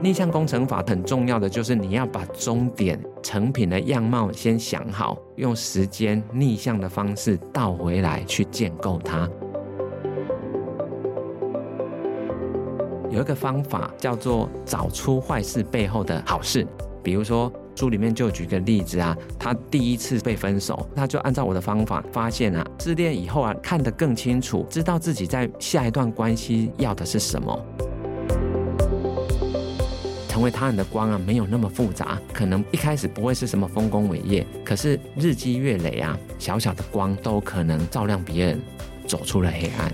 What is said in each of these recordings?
逆向工程法很重要的就是你要把终点成品的样貌先想好，用时间逆向的方式倒回来去建构它。有一个方法叫做找出坏事背后的好事，比如说书里面就举个例子啊，他第一次被分手，他就按照我的方法发现啊，自恋以后啊看得更清楚，知道自己在下一段关系要的是什么。成为他人的光啊，没有那么复杂，可能一开始不会是什么丰功伟业，可是日积月累啊，小小的光都可能照亮别人，走出了黑暗。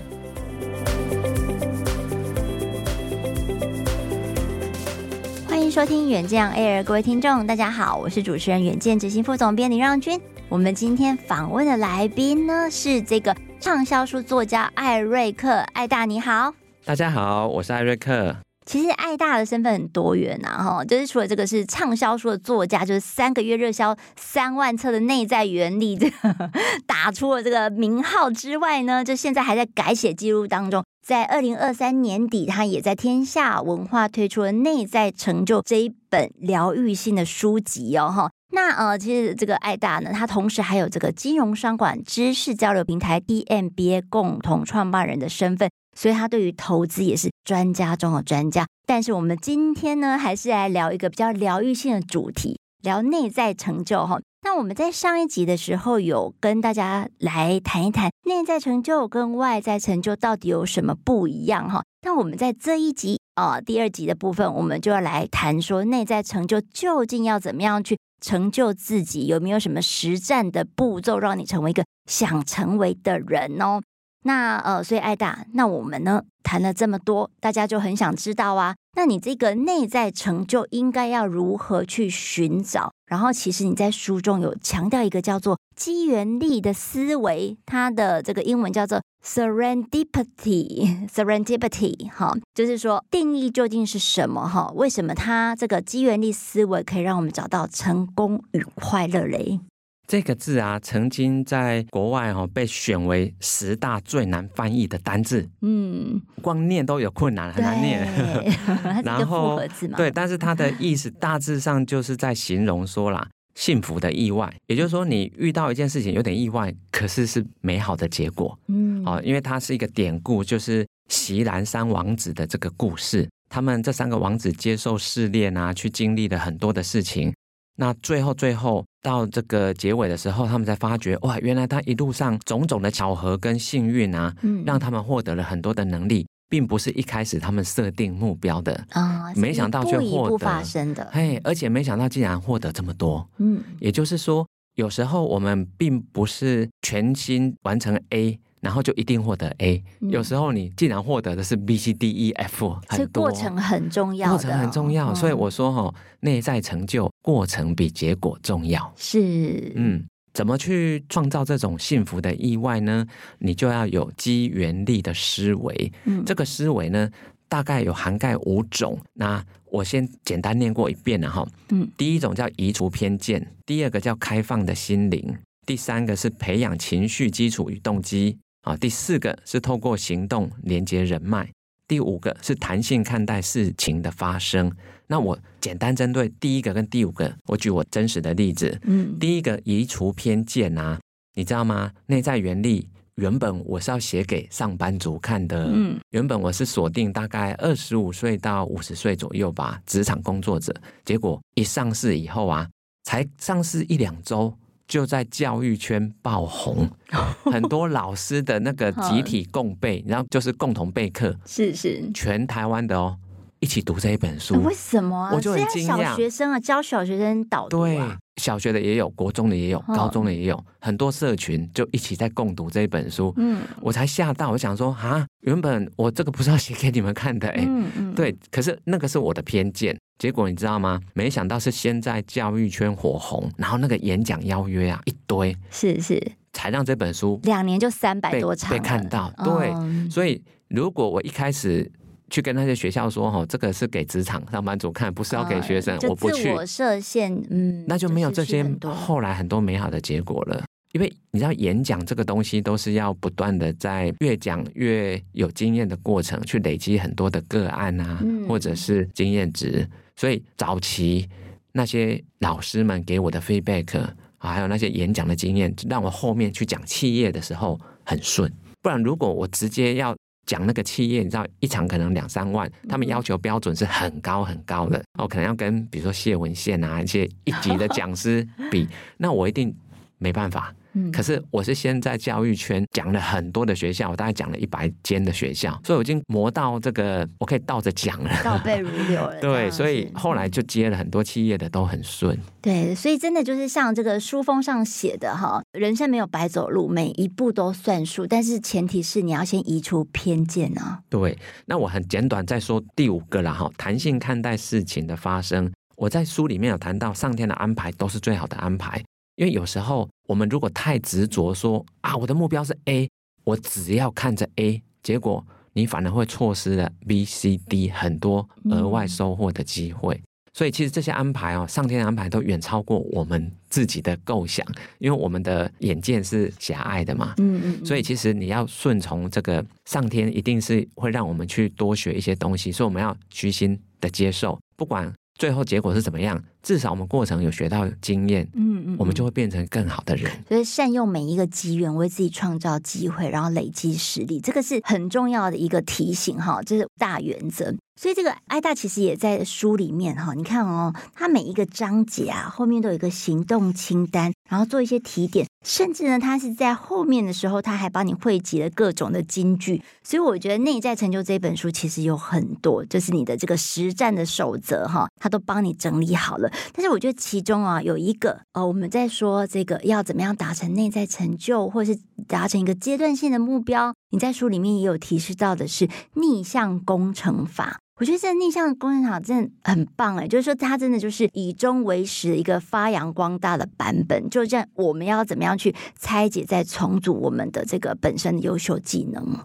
欢迎收听远见 Air，各位听众，大家好，我是主持人远见执行副总编林让君。我们今天访问的来宾呢，是这个畅销书作家艾瑞克，艾大，你好。大家好，我是艾瑞克。其实艾大的身份很多元呐，哈，就是除了这个是畅销书的作家，就是三个月热销三万册的内在原理，这个打出了这个名号之外呢，就现在还在改写记录当中。在二零二三年底，他也在天下文化推出了《内在成就》这一本疗愈性的书籍哦，哈。那呃，其实这个艾大呢，他同时还有这个金融商管知识交流平台 DMBA 共同创办人的身份，所以他对于投资也是专家中的专家。但是我们今天呢，还是来聊一个比较疗愈性的主题，聊内在成就哈。那我们在上一集的时候有跟大家来谈一谈内在成就跟外在成就到底有什么不一样哈。那我们在这一集、呃、第二集的部分，我们就要来谈说内在成就究竟要怎么样去成就自己，有没有什么实战的步骤让你成为一个想成为的人哦？那呃，所以艾达，那我们呢谈了这么多，大家就很想知道啊，那你这个内在成就应该要如何去寻找？然后其实你在书中有强调一个叫做机缘力的思维，它的这个英文叫做 serendipity，serendipity，哈，就是说定义究竟是什么？哈，为什么它这个机缘力思维可以让我们找到成功与快乐嘞？这个字啊，曾经在国外哈被选为十大最难翻译的单字。嗯，光念都有困难，很难念。然后，对，但是它的意思大致上就是在形容说啦，幸福的意外，也就是说你遇到一件事情有点意外，可是是美好的结果。嗯，哦，因为它是一个典故，就是席兰三王子的这个故事。他们这三个王子接受试炼啊，去经历了很多的事情。那最后，最后到这个结尾的时候，他们才发觉，哇，原来他一路上种种的巧合跟幸运啊，嗯，让他们获得了很多的能力，并不是一开始他们设定目标的啊，没想到却获得，发生的，嘿，而且没想到竟然获得这么多，嗯，也就是说，有时候我们并不是全心完成 A。然后就一定获得 A，嗯，有时候你竟然获得的是 B、C、D、E、F，很多，这过程很重要，过程很重要，所以我说哈，内在成就过程比结果重要。是，嗯，怎么去创造这种幸福的意外呢？你就要有机缘力的思维。嗯，这个思维呢，大概有涵盖五种。那我先简单念过一遍了哈。嗯，第一种叫移除偏见，第二个叫开放的心灵，第三个是培养情绪基础与动机。啊，第四个是透过行动连接人脉，第五个是弹性看待事情的发生。那我简单针对第一个跟第五个，我举我真实的例子。嗯，第一个移除偏见啊，你知道吗？内在原力原本我是要写给上班族看的，嗯，原本我是锁定大概二十五岁到五十岁左右吧，职场工作者。结果一上市以后啊，才上市一两周。就在教育圈爆红，很多老师的那个集体共备，然后就是共同备课，是是，全台湾的哦，一起读这一本书。为什么啊？我就很惊讶。小学生啊，教小学生导读啊。对，小学的也有，国中的也有，高中的也有，很多社群就一起在共读这一本书。嗯，我才吓到，我想说啊，原本我这个不是要写给你们看的，哎，嗯嗯，对，可是那个是我的偏见。结果你知道吗？没想到是先在教育圈火红，然后那个演讲邀约啊一堆，是是，才让这本书两年就三百多场被看到。对，嗯、所以如果我一开始去跟那些学校说，哦，这个是给职场上班族看，不是要给学生，嗯、我不去，我设限，嗯，那就没有这些后来很多美好的结果了。因为你知道演讲这个东西都是要不断的在越讲越有经验的过程，去累积很多的个案啊，嗯、或者是经验值。所以早期那些老师们给我的 feedback 啊，还有那些演讲的经验，让我后面去讲企业的时候很顺。不然如果我直接要讲那个企业，你知道一场可能两三万，他们要求标准是很高很高的，哦可能要跟比如说谢文宪啊一些一级的讲师比，那我一定没办法。可是我是先在教育圈讲了很多的学校，我大概讲了一百间的学校，所以我已经磨到这个我可以倒着讲了，倒背如流了。对，所以后来就接了很多企业的都很顺。对，所以真的就是像这个书封上写的哈，人生没有白走路，每一步都算数，但是前提是你要先移除偏见啊。对，那我很简短再说第五个了哈，弹性看待事情的发生。我在书里面有谈到，上天的安排都是最好的安排。因为有时候我们如果太执着说啊，我的目标是 A，我只要看着 A，结果你反而会错失了 B、C、D 很多额外收获的机会。所以其实这些安排哦，上天的安排都远超过我们自己的构想，因为我们的眼界是狭隘的嘛。嗯嗯。所以其实你要顺从这个上天，一定是会让我们去多学一些东西，所以我们要虚心的接受，不管。最后结果是怎么样？至少我们过程有学到经验，嗯嗯，我们就会变成更好的人。所以善用每一个机缘，为自己创造机会，然后累积实力，这个是很重要的一个提醒哈，这是大原则。所以这个艾大其实也在书里面哈，你看哦，他每一个章节啊后面都有一个行动清单，然后做一些提点，甚至呢，他是在后面的时候他还帮你汇集了各种的金句。所以我觉得《内在成就》这本书其实有很多，就是你的这个实战的守则哈，他都帮你整理好了。但是我觉得其中啊有一个哦，我们在说这个要怎么样达成内在成就，或是达成一个阶段性的目标，你在书里面也有提示到的是逆向工程法。我觉得这逆向工厂真的很棒哎，就是说它真的就是以终为始一个发扬光大的版本。就这样，我们要怎么样去拆解、再重组我们的这个本身的优秀技能？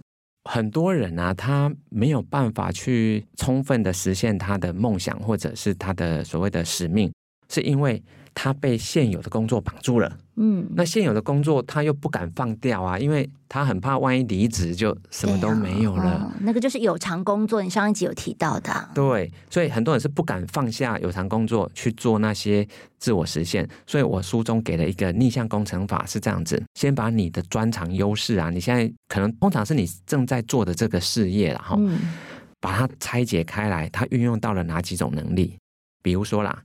很多人啊，他没有办法去充分的实现他的梦想，或者是他的所谓的使命，是因为他被现有的工作绑住了。嗯，那现有的工作他又不敢放掉啊，因为他很怕万一离职就什么都没有了。哦，那个就是有偿工作，你上一集有提到的。对，所以很多人是不敢放下有偿工作去做那些自我实现。所以我书中给了一个逆向工程法，是这样子：先把你的专长优势啊，你现在可能通常是你正在做的这个事业，然后把它拆解开来，它运用到了哪几种能力？比如说啦。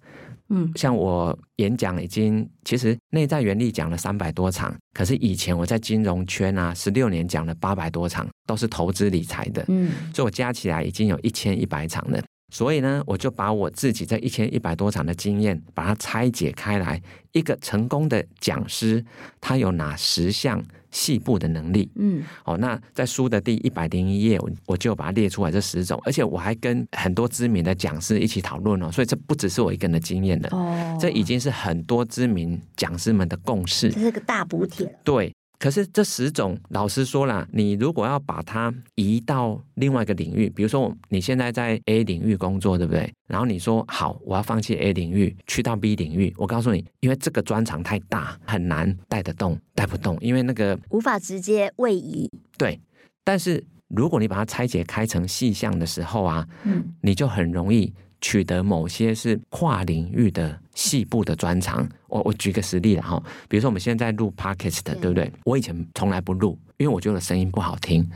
嗯，像我演讲已经，其实内在原力讲了三百多场，可是以前我在金融圈啊，十六年讲了八百多场，都是投资理财的，嗯，所以我加起来已经有一千一百场了。所以呢，我就把我自己这一千一百多场的经验，把它拆解开来。一个成功的讲师，他有哪十项细部的能力？嗯，哦，那在书的第一百零一页，我我就把它列出来这十种，而且我还跟很多知名的讲师一起讨论哦，所以这不只是我一个人的经验了，哦，这已经是很多知名讲师们的共识，这是个大补帖。对。可是这十种，老实说啦，你如果要把它移到另外一个领域，比如说你现在在 A 领域工作，对不对？然后你说好，我要放弃 A 领域，去到 B 领域。我告诉你，因为这个专长太大，很难带得动，带不动，因为那个无法直接位移。对，但是如果你把它拆解开成细项的时候啊，嗯，你就很容易。取得某些是跨领域的细部的专长，我我举个实例了哈，比如说我们现在录 Podcast 对不对？我以前从来不录，因为我觉得声音不好听，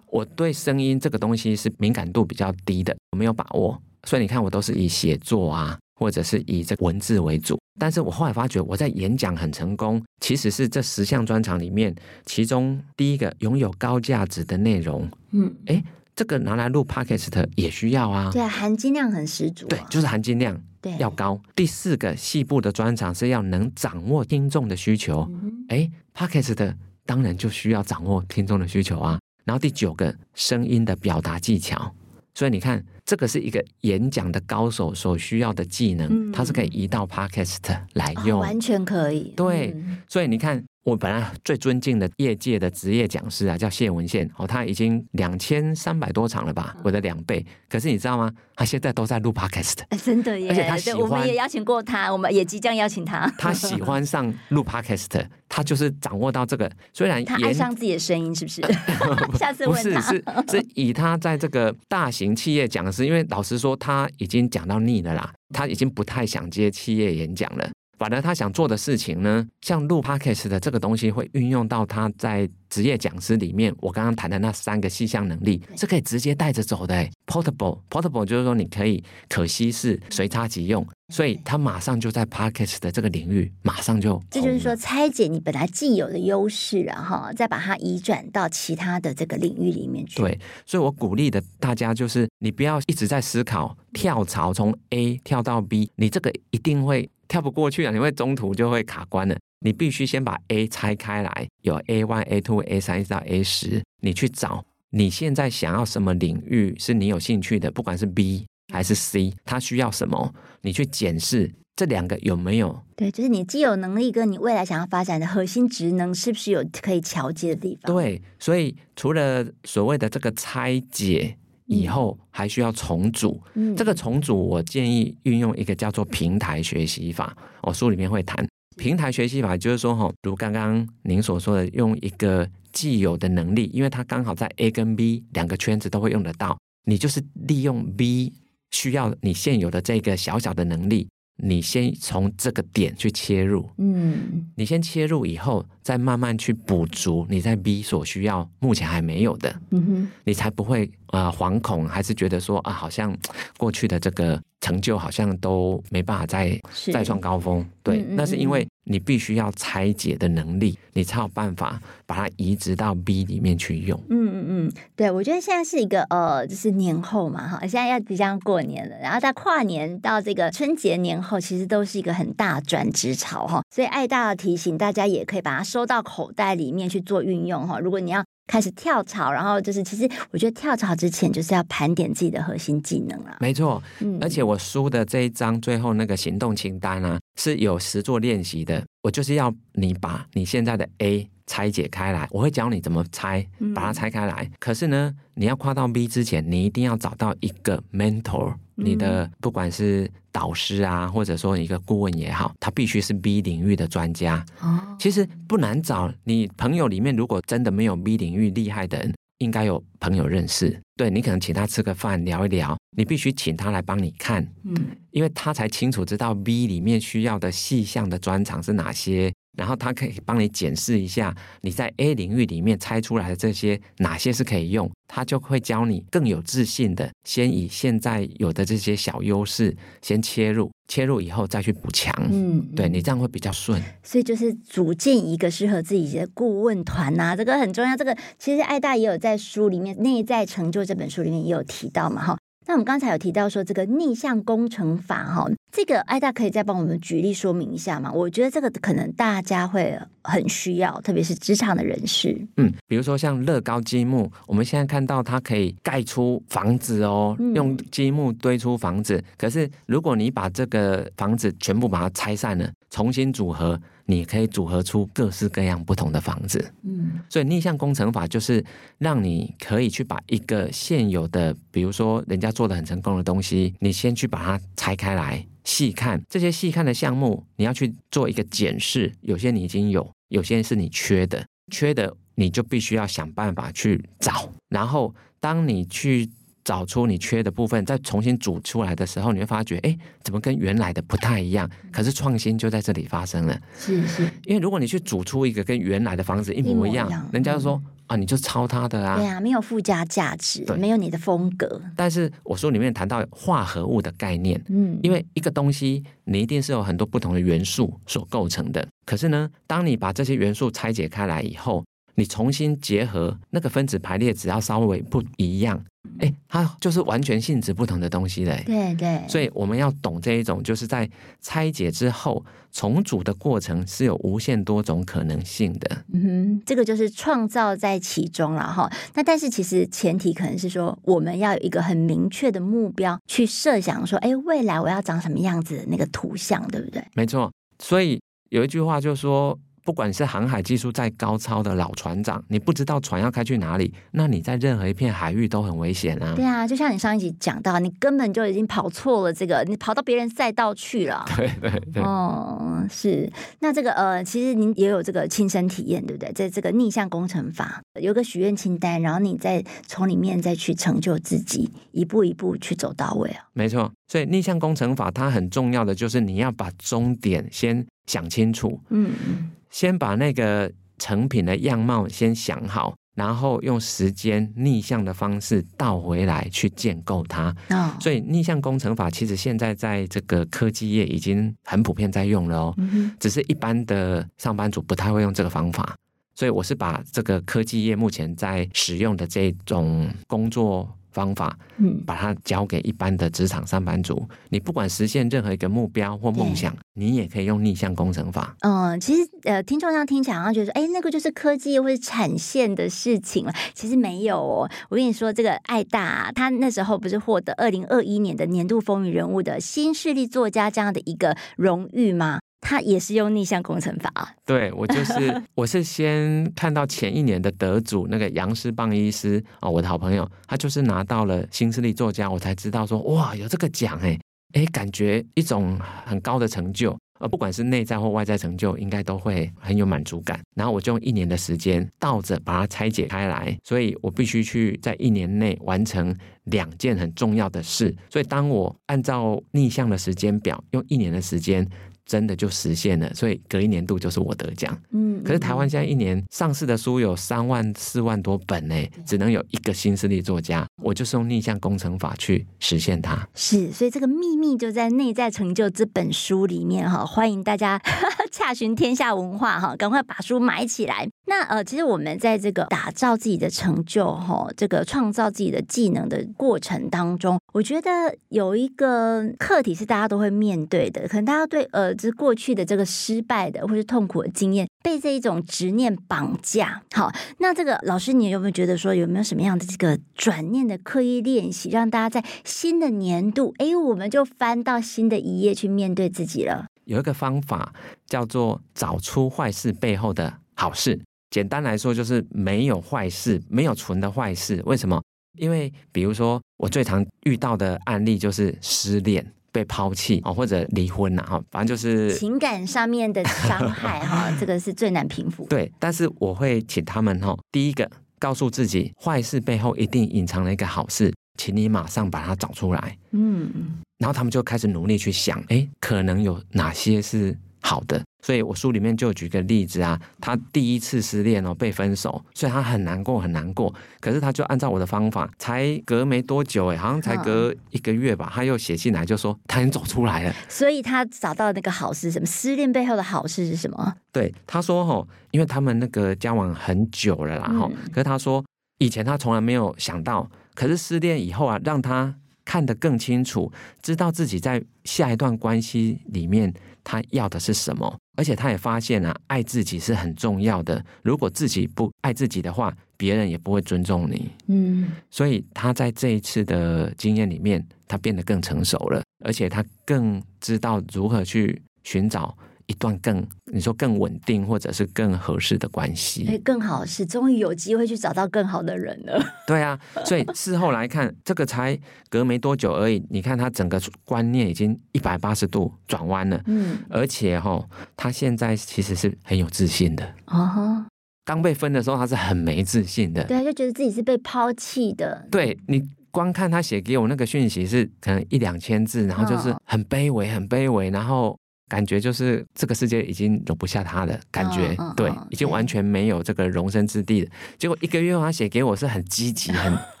我对声音这个东西是敏感度比较低的，我没有把握，所以你看我都是以写作啊，或者是以这文字为主。但是我后来发觉我在演讲很成功，其实是这十项专长里面，其中第一个拥有高价值的内容，嗯，哎。这个拿来录 podcast 也需要啊，对啊，含金量很十足啊。对，就是含金量要高。第四个细部的专长是要能掌握听众的需求。哎，podcast 当然就需要掌握听众的需求啊。然后第九个，声音的表达技巧。所以你看，这个是一个演讲的高手所需要的技能，它是可以移到 podcast 来用，完全可以。对，所以你看。我本来最尊敬的业界的职业讲师啊，叫谢文宪哦，他已经两千三百多场了吧，我的两倍。可是你知道吗？他现在都在录 podcast，真的耶！而且他喜欢，我们也邀请过他，我们也即将邀请他。他喜欢上录 podcast，他就是掌握到这个。虽然他爱上自己的声音，是不是？下次问他。不是，是是以他在这个大型企业讲师，因为老实说，他已经讲到腻了啦，他已经不太想接企业演讲了。反而他想做的事情呢，像录 podcast 的这个东西，会运用到他在职业讲师里面。我刚刚谈的那三个细项能力，是可以直接带着走的。Portable，portable 就是说你可以可惜是、随插即用，所以他马上就在 podcast 的这个领域，马上就。这就是说，拆解你本来既有的优势，然后再把它移转到其他的这个领域里面去。对，所以我鼓励的大家就是，你不要一直在思考跳槽从 A 跳到 B，你这个一定会。跳不过去啊！你会中途就会卡关了。你必须先把 A 拆开来，有 A one、A two、A 三一直到 A 十，你去找你现在想要什么领域是你有兴趣的，不管是 B 还是 C，它需要什么，你去检视这两个有没有。对，就是你既有能力跟你未来想要发展的核心职能，是不是有可以桥接的地方？对，所以除了所谓的这个拆解。以后还需要重组，嗯、这个重组我建议运用一个叫做平台学习法。我书里面会谈平台学习法，就是说哈，如刚刚您所说的，用一个既有的能力，因为它刚好在 A 跟 B 两个圈子都会用得到，你就是利用 B 需要你现有的这个小小的能力。你先从这个点去切入，嗯，你先切入以后，再慢慢去补足你在 B 所需要目前还没有的，嗯哼，你才不会啊惶恐，还是觉得说啊好像过去的这个成就好像都没办法再再创高峰，对，那是因为。你必须要拆解的能力，你才有办法把它移植到 B 里面去用。嗯嗯嗯，对，我觉得现在是一个呃，就是年后嘛，哈，现在要即将过年了，然后在跨年到这个春节年后，其实都是一个很大转职潮哈，所以爱大的提醒，大家也可以把它收到口袋里面去做运用哈。如果你要。开始跳槽，然后就是，其实我觉得跳槽之前就是要盘点自己的核心技能啊。没错，嗯，而且我书的这一章最后那个行动清单啊，是有实作练习的。我就是要你把你现在的 A 拆解开来，我会教你怎么拆，把它拆开来。嗯，可是呢，你要跨到 B 之前，你一定要找到一个 mentor。你的不管是导师啊，或者说一个顾问也好，他必须是 B 领域的专家。哦，其实不难找。你朋友里面如果真的没有 B 领域厉害的人，应该有朋友认识。对，你可能请他吃个饭聊一聊，你必须请他来帮你看，嗯，因为他才清楚知道 B 里面需要的细项的专长是哪些。然后他可以帮你检视一下你在 A 领域里面拆出来的这些哪些是可以用，他就会教你更有自信的先以现在有的这些小优势先切入，切入以后再去补强。嗯，对你这样会比较顺。所以就是组建一个适合自己的顾问团呐、啊，这个很重要。这个其实艾大也有在书里面《内在成就》这本书里面也有提到嘛，哈。那我们刚才有提到说这个逆向工程法哈，这个艾大可以再帮我们举例说明一下吗？我觉得这个可能大家会很需要，特别是职场的人士。嗯，比如说像乐高积木，我们现在看到它可以盖出房子哦，用积木堆出房子。可是如果你把这个房子全部把它拆散了，重新组合。你可以组合出各式各样不同的房子，嗯，所以逆向工程法就是让你可以去把一个现有的，比如说人家做的很成功的东西，你先去把它拆开来细看，这些细看的项目，你要去做一个检视，有些你已经有，有些是你缺的，缺的你就必须要想办法去找，然后当你去。找出你缺的部分，再重新组出来的时候，你会发觉，哎，怎么跟原来的不太一样？可是创新就在这里发生了。是是，因为如果你去组出一个跟原来的房子一模一样，一样人家就说、嗯、啊，你就抄他的啊。对啊，没有附加价值，对没有你的风格。但是我书里面谈到化合物的概念，嗯，因为一个东西你一定是有很多不同的元素所构成的。可是呢，当你把这些元素拆解开来以后，你重新结合那个分子排列，只要稍微不一样。哎，它就是完全性质不同的东西嘞。对对，所以我们要懂这一种，就是在拆解之后重组的过程是有无限多种可能性的。嗯哼，这个就是创造在其中了哈。那但是其实前提可能是说，我们要有一个很明确的目标去设想，说，哎，未来我要长什么样子的那个图像，对不对？没错。所以有一句话就说。不管是航海技术再高超的老船长，你不知道船要开去哪里，那你在任何一片海域都很危险啊。对啊，就像你上一集讲到，你根本就已经跑错了这个，你跑到别人赛道去了。对对对。哦，是。那这个呃，其实您也有这个亲身体验，对不对？在这个逆向工程法有个许愿清单，然后你再从里面再去成就自己，一步一步去走到位啊。没错，所以逆向工程法它很重要的就是你要把终点先想清楚。嗯。先把那个成品的样貌先想好，然后用时间逆向的方式倒回来去建构它。哦，所以逆向工程法其实现在在这个科技业已经很普遍在用了哦。只是一般的上班族不太会用这个方法，所以我是把这个科技业目前在使用的这种工作。方法，嗯，把它交给一般的职场上班族。你不管实现任何一个目标或梦想，你也可以用逆向工程法。嗯，其实呃，听众这样听起来好像觉得说，哎，那个就是科技或者产线的事情了。其实没有哦。我跟你说，这个爱大他那时候不是获得二零二一年的年度风云人物的新势力作家这样的一个荣誉吗？他也是用逆向工程法啊？对，我就是，我是先看到前一年的得主那个杨师棒医师哦，我的好朋友，他就是拿到了新势力作家，我才知道说哇，有这个奖哎哎，感觉一种很高的成就，呃，不管是内在或外在成就，应该都会很有满足感。然后我就用一年的时间倒着把它拆解开来，所以我必须去在一年内完成两件很重要的事。所以当我按照逆向的时间表，用一年的时间。真的就实现了，所以隔一年度就是我得奖。嗯，可是台湾现在一年上市的书有三万四万多本呢，只能有一个新势力作家，我就是用逆向工程法去实现它。是，所以这个秘密就在《内在成就》这本书里面哈，欢迎大家 洽询天下文化哈，赶快把书买起来。那呃，其实我们在这个打造自己的成就哈，这个创造自己的技能的过程当中，我觉得有一个课题是大家都会面对的，可能大家对呃。是过去的这个失败的或是痛苦的经验，被这一种执念绑架。好，那这个老师，你有没有觉得说，有没有什么样的这个转念的刻意练习，让大家在新的年度，哎，我们就翻到新的一页去面对自己了？有一个方法叫做找出坏事背后的好事。简单来说，就是没有坏事，没有纯的坏事。为什么？因为比如说，我最常遇到的案例就是失恋。被抛弃哦，或者离婚呐，哈，反正就是情感上面的伤害 哈，这个是最难平复。对，但是我会请他们哈，第一个告诉自己，坏事背后一定隐藏了一个好事，请你马上把它找出来。嗯，然后他们就开始努力去想，哎，可能有哪些是好的。所以我书里面就举个例子啊，他第一次失恋哦，被分手，所以他很难过很难过。可是他就按照我的方法，才隔没多久哎，好像才隔一个月吧，他又写信来就说他已经走出来了。所以他找到那个好事是什么？失恋背后的好事是什么？对，他说哈，因为他们那个交往很久了啦哈，可是他说以前他从来没有想到，可是失恋以后啊，让他看得更清楚，知道自己在下一段关系里面他要的是什么。而且他也发现啊，爱自己是很重要的。如果自己不爱自己的话，别人也不会尊重你。嗯，所以他在这一次的经验里面，他变得更成熟了，而且他更知道如何去寻找。一段更你说更稳定或者是更合适的关系，哎，更好是终于有机会去找到更好的人了。对啊，所以事后来看，这个才隔没多久而已。你看他整个观念已经一百八十度转弯了，嗯，而且哈，他现在其实是很有自信的。哦，刚被分的时候他是很没自信的，对，就觉得自己是被抛弃的。对，你光看他写给我那个讯息是可能一两千字，然后就是很卑微，很卑微，然后。感觉就是这个世界已经容不下他的感觉，哦、对，已经完全没有这个容身之地了。结果一个月后他写给我是很积极、很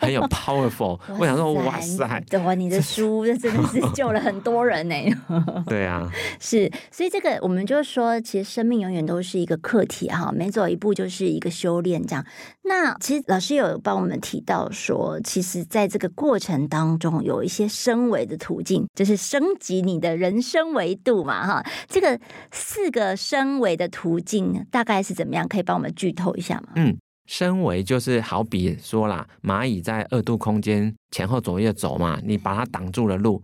很有 powerful。我想说，哇塞，哇，你的书这真的是救了很多人呢。对啊，是，所以这个我们就说，其实生命永远都是一个课题哈，每走一步就是一个修炼这样。那其实老师有帮我们提到说，其实在这个过程当中有一些升维的途径，就是升级你的人生维度嘛哈。这个四个升维的途径大概是怎么样？可以帮我们剧透一下吗？嗯，升维就是好比说啦，蚂蚁在二度空间前后左右走嘛，你把它挡住了路，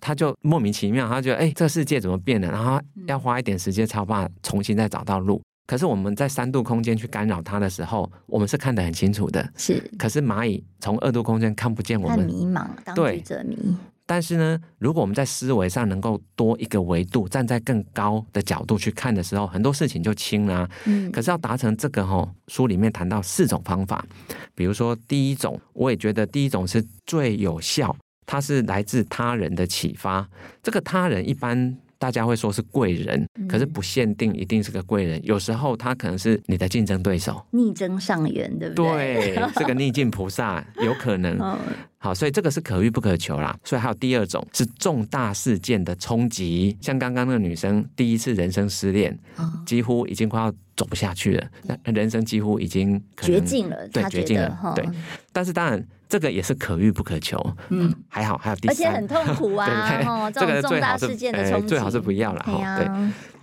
它就莫名其妙，它觉得哎，这个世界怎么变了？然后要花一点时间才有办法重新再找到路。可是我们在三度空间去干扰它的时候，我们是看得很清楚的。是，可是蚂蚁从二度空间看不见我们，很迷茫，当局者迷。但是呢，如果我们在思维上能够多一个维度，站在更高的角度去看的时候，很多事情就轻了。嗯，可是要达成这个吼，书里面谈到四种方法，比如说第一种，我也觉得第一种是最有效，它是来自他人的启发。这个他人一般。大家会说是贵人，可是不限定一定是个贵人，嗯、有时候他可能是你的竞争对手，逆增上缘，对不对？对，是个逆境菩萨，有可能。哦、好，所以这个是可遇不可求啦。所以还有第二种是重大事件的冲击，像刚刚那个女生第一次人生失恋，哦、几乎已经快要走不下去了，那人生几乎已经绝境了，对，绝境了，对。但是当然。这个也是可遇不可求，嗯，还好还有第三，而且很痛苦啊，对对对，这个重大事件的冲击，最好是不要了哈。对，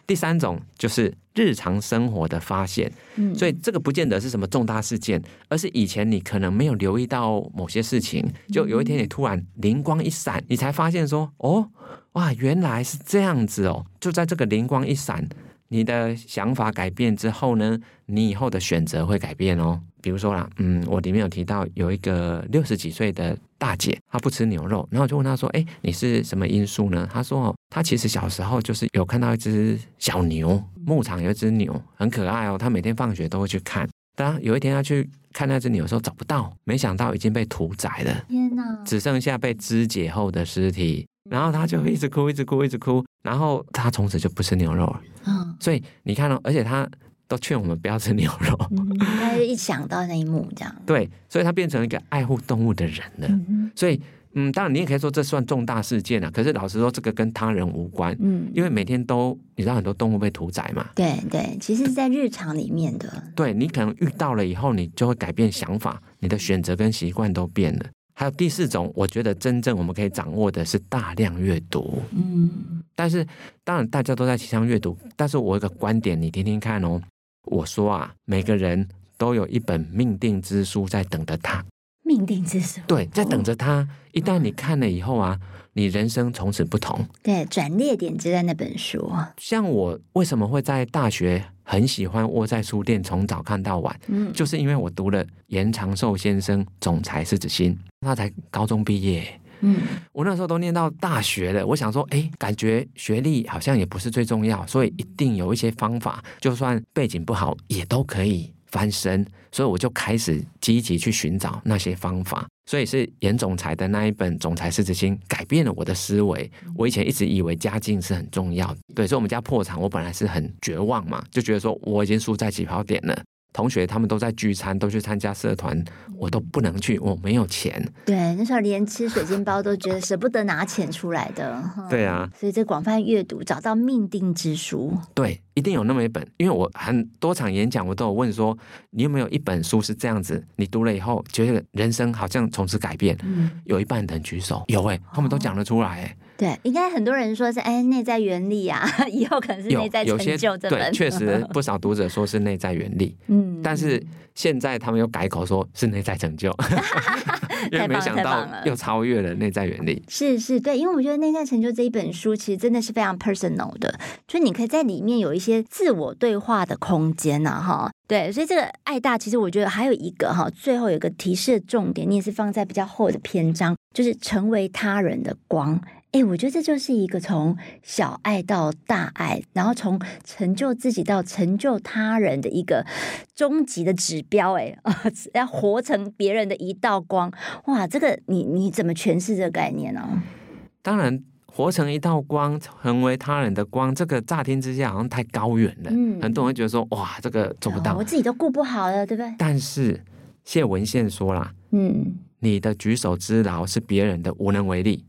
第三种就是日常生活的发现，嗯，所以这个不见得是什么重大事件，而是以前你可能没有留意到某些事情，就有一天你突然灵光一闪，你才发现说，哦，哇，原来是这样子哦，就在这个灵光一闪。你的想法改变之后呢，你以后的选择会改变哦。比如说啦，嗯，我里面有提到有一个六十几岁的大姐，她不吃牛肉，然后我就问她说：“哎，你是什么因素呢？”她说：“哦，她其实小时候就是有看到一只小牛，牧场有一只牛很可爱哦，她每天放学都会去看。当有一天她去看那只牛的时候找不到，没想到已经被屠宰了，天哪，只剩下被肢解后的尸体。”然后她就一直哭，一直哭，一直哭。然后她从此就不吃牛肉了。嗯，所以你看哦，而且他都劝我们不要吃牛肉。嗯，他就一想到那一幕这样。对，所以他变成一个爱护动物的人了。嗯，所以嗯，当然你也可以说这算重大事件了。可是老实说，这个跟他人无关。嗯，因为每天都你知道很多动物被屠宰嘛。对对，其实是在日常里面的。对，你可能遇到了以后，你就会改变想法，你的选择跟习惯都变了。还有第四种，我觉得真正我们可以掌握的是大量阅读。嗯，但是当然大家都在提倡阅读，但是我有个观点，你听听看哦。我说啊，每个人都有一本命定之书在等着他。命定之书，对，在等着他。一旦你看了以后啊，你人生从此不同。对，转捩点就在那本书。像我为什么会在大学很喜欢窝在书店从早看到晚？嗯，就是因为我读了严长寿先生《总裁狮子心》，他才高中毕业。嗯，我那时候都念到大学了，我想说，哎，感觉学历好像也不是最重要，所以一定有一些方法，就算背景不好也都可以。翻身，所以我就开始积极去寻找那些方法。所以是严总裁的那一本《总裁狮子心》改变了我的思维。我以前一直以为家境是很重要的，对，所以我们家破产，我本来是很绝望嘛，就觉得说我已经输在起跑点了。同学他们都在聚餐，都去参加社团，我都不能去，我没有钱。对，那时候连吃水晶包都觉得舍不得拿钱出来的。对啊，所以这广泛阅读，找到命定之书。对，一定有那么一本，因为我很多场演讲，我都有问说，你有没有一本书是这样子，你读了以后觉得人生好像从此改变？嗯，有一半人举手，有哎、欸，他们都讲得出来哎、欸。对，应该很多人说是哎，内在原理啊，以后可能是内在成就这本。对，确实 不少读者说是内在原理，嗯，但是现在他们又改口说是内在成就，因为没想到又超越了内在原理。是是，对，因为我觉得内在成就这一本书其实真的是非常 personal 的，就你可以在里面有一些自我对话的空间呐，哈，对，所以这个爱大其实我觉得还有一个哈，最后有个提示的重点，你也是放在比较后的篇章，就是成为他人的光。哎，我觉得这就是一个从小爱到大爱，然后从成就自己到成就他人的一个终极的指标。哎，要活成别人的一道光，哇，这个你你怎么诠释这个概念呢？当然，活成一道光，成为他人的光，这个乍听之下好像太高远了。嗯，很多人会觉得说，哇，这个做不到，我自己都顾不好了，对不对？但是谢文宪说啦，嗯，你的举手之劳是别人的无能为力。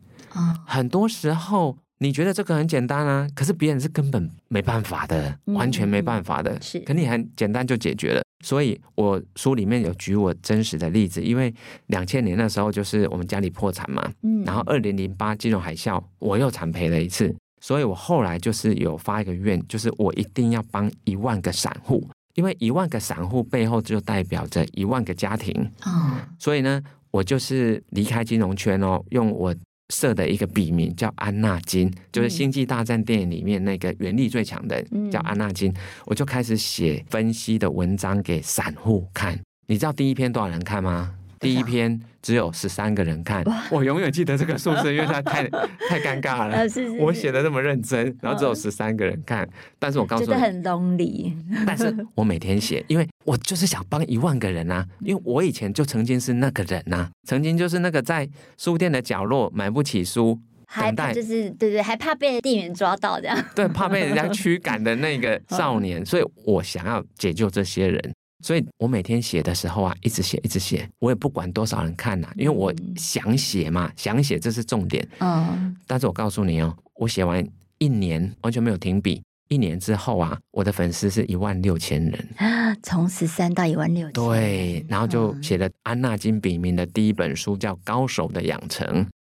很多时候你觉得这个很简单啊，可是别人是根本没办法的，完全没办法的。嗯、是，可你很简单就解决了。所以我书里面有举我真实的例子，因为两千年那时候就是我们家里破产嘛，嗯，然后二零零八金融海啸，我又惨赔了一次，所以我后来就是有发一个愿，就是我一定要帮一万个散户，因为一万个散户背后就代表着一万个家庭。哦，所以呢，我就是离开金融圈哦，用我。设的一个笔名叫安纳金，就是《星际大战》电影里面那个原力最强的人叫安纳金，我就开始写分析的文章给散户看。你知道第一篇多少人看吗？第一篇只有十三个人看，我永远记得这个数字，因为它太 太尴尬了。我写的那么认真，然后只有十三个人看，但是我告诉你，真的很 lonely。但是我每天写，因为我就是想帮一万个人啊，因为我以前就曾经是那个人呐，曾经就是那个在书店的角落买不起书，还怕就是对对，还怕被店员抓到这样，对，怕被人家驱赶的那个 少年，所以我想要解救这些人。所以我每天写的时候啊，一直写，一直写，我也不管多少人看呐、啊，因为我想写嘛，想写这是重点。嗯。但是我告诉你哦，我写完一年完全没有停笔，一年之后啊，我的粉丝是一万六千人，从十三到一万六千。对，然后就写了安纳金笔名的第一本书，叫《高手的养成》，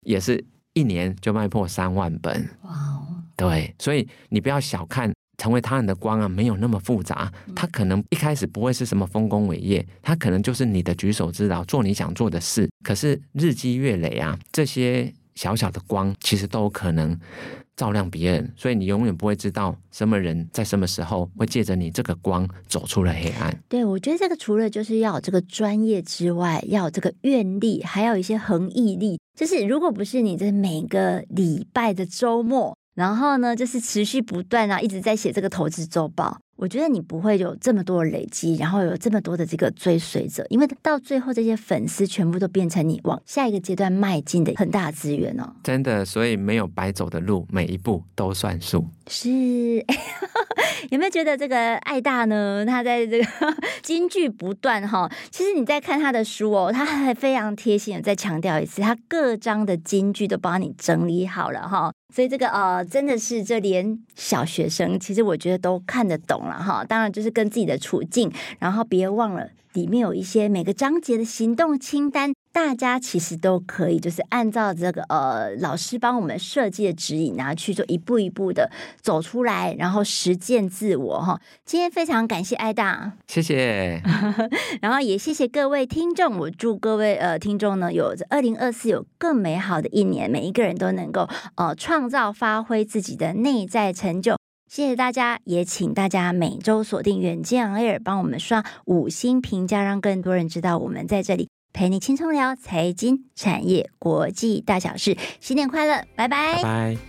也是一年就卖破三万本。哇哦。对，所以你不要小看。成为他人的光啊，没有那么复杂。他可能一开始不会是什么丰功伟业，他可能就是你的举手之劳，做你想做的事。可是日积月累啊，这些小小的光其实都有可能照亮别人。所以你永远不会知道什么人在什么时候会借着你这个光走出了黑暗。对，我觉得这个除了就是要有这个专业之外，要有这个愿力，还有一些恒毅力。就是如果不是你在每个礼拜的周末。然后呢，就是持续不断啊，一直在写这个投资周报。我觉得你不会有这么多的累积，然后有这么多的这个追随者，因为到最后这些粉丝全部都变成你往下一个阶段迈进的很大资源哦。真的，所以没有白走的路，每一步都算数。是，有没有觉得这个爱大呢？他在这个 金句不断哈。其实你在看他的书哦，他还非常贴心的再强调一次，他各章的金句都帮你整理好了哈。所以这个呃，真的是这连小学生，其实我觉得都看得懂了哈。当然就是跟自己的处境，然后别忘了里面有一些每个章节的行动清单。大家其实都可以，就是按照这个呃老师帮我们设计的指引，然后去做一步一步的走出来，然后实践自我哈。今天非常感谢艾大，谢谢，然后也谢谢各位听众。我祝各位呃听众呢，有二零二四有更美好的一年，每一个人都能够呃创造发挥自己的内在成就。谢谢大家，也请大家每周锁定远见 Air，帮我们刷五星评价，让更多人知道我们在这里。陪你轻松聊财经、产业、国际大小事，新年快乐，拜拜。